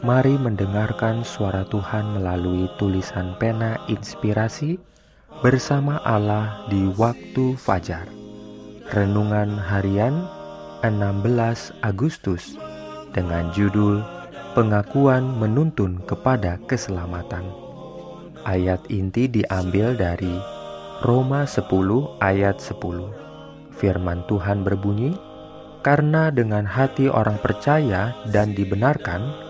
Mari mendengarkan suara Tuhan melalui tulisan pena inspirasi bersama Allah di waktu fajar. Renungan harian 16 Agustus dengan judul Pengakuan menuntun kepada keselamatan. Ayat inti diambil dari Roma 10 ayat 10. Firman Tuhan berbunyi, "Karena dengan hati orang percaya dan dibenarkan,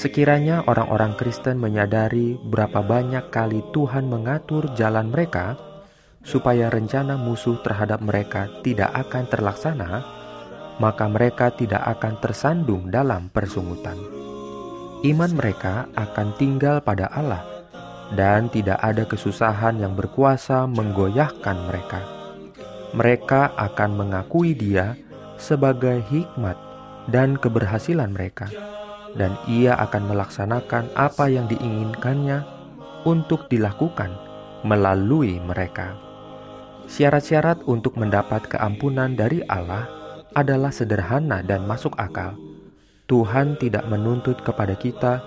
Sekiranya orang-orang Kristen menyadari berapa banyak kali Tuhan mengatur jalan mereka supaya rencana musuh terhadap mereka tidak akan terlaksana, maka mereka tidak akan tersandung dalam persungutan. Iman mereka akan tinggal pada Allah, dan tidak ada kesusahan yang berkuasa menggoyahkan mereka. Mereka akan mengakui Dia sebagai hikmat dan keberhasilan mereka dan ia akan melaksanakan apa yang diinginkannya untuk dilakukan melalui mereka. Syarat-syarat untuk mendapat keampunan dari Allah adalah sederhana dan masuk akal. Tuhan tidak menuntut kepada kita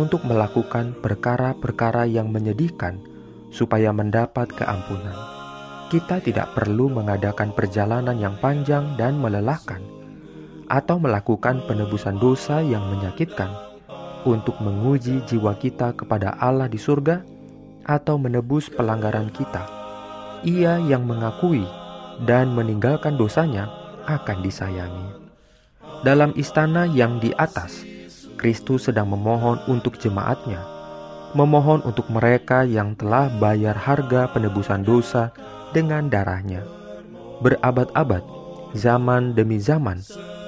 untuk melakukan perkara-perkara yang menyedihkan supaya mendapat keampunan. Kita tidak perlu mengadakan perjalanan yang panjang dan melelahkan atau melakukan penebusan dosa yang menyakitkan untuk menguji jiwa kita kepada Allah di surga atau menebus pelanggaran kita. Ia yang mengakui dan meninggalkan dosanya akan disayangi. Dalam istana yang di atas, Kristus sedang memohon untuk jemaatnya, memohon untuk mereka yang telah bayar harga penebusan dosa dengan darahnya. Berabad-abad, zaman demi zaman,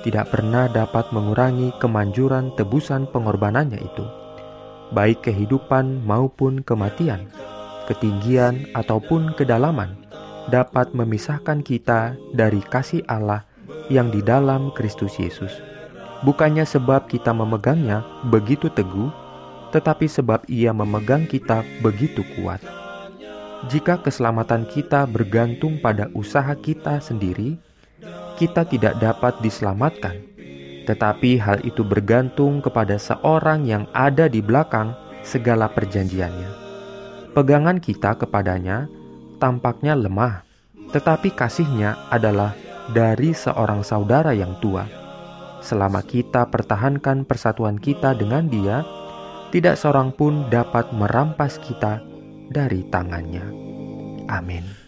tidak pernah dapat mengurangi kemanjuran tebusan pengorbanannya itu, baik kehidupan maupun kematian, ketinggian ataupun kedalaman, dapat memisahkan kita dari kasih Allah yang di dalam Kristus Yesus. Bukannya sebab kita memegangnya begitu teguh, tetapi sebab Ia memegang kita begitu kuat. Jika keselamatan kita bergantung pada usaha kita sendiri, kita tidak dapat diselamatkan, tetapi hal itu bergantung kepada seorang yang ada di belakang segala perjanjiannya. Pegangan kita kepadanya tampaknya lemah, tetapi kasihnya adalah dari seorang saudara yang tua. Selama kita pertahankan persatuan kita dengan Dia, tidak seorang pun dapat merampas kita dari tangannya. Amin.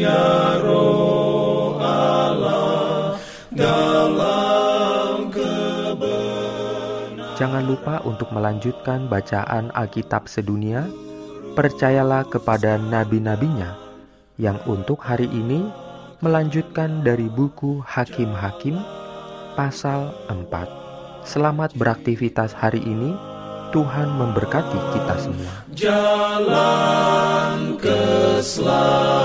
Ya roh Allah dalam Jangan lupa untuk melanjutkan bacaan Alkitab sedunia. percayalah kepada nabi-nabinya yang untuk hari ini melanjutkan dari buku Hakim-Hakim pasal 4. Selamat beraktivitas hari ini. Tuhan memberkati kita semua. Jalan keselamatan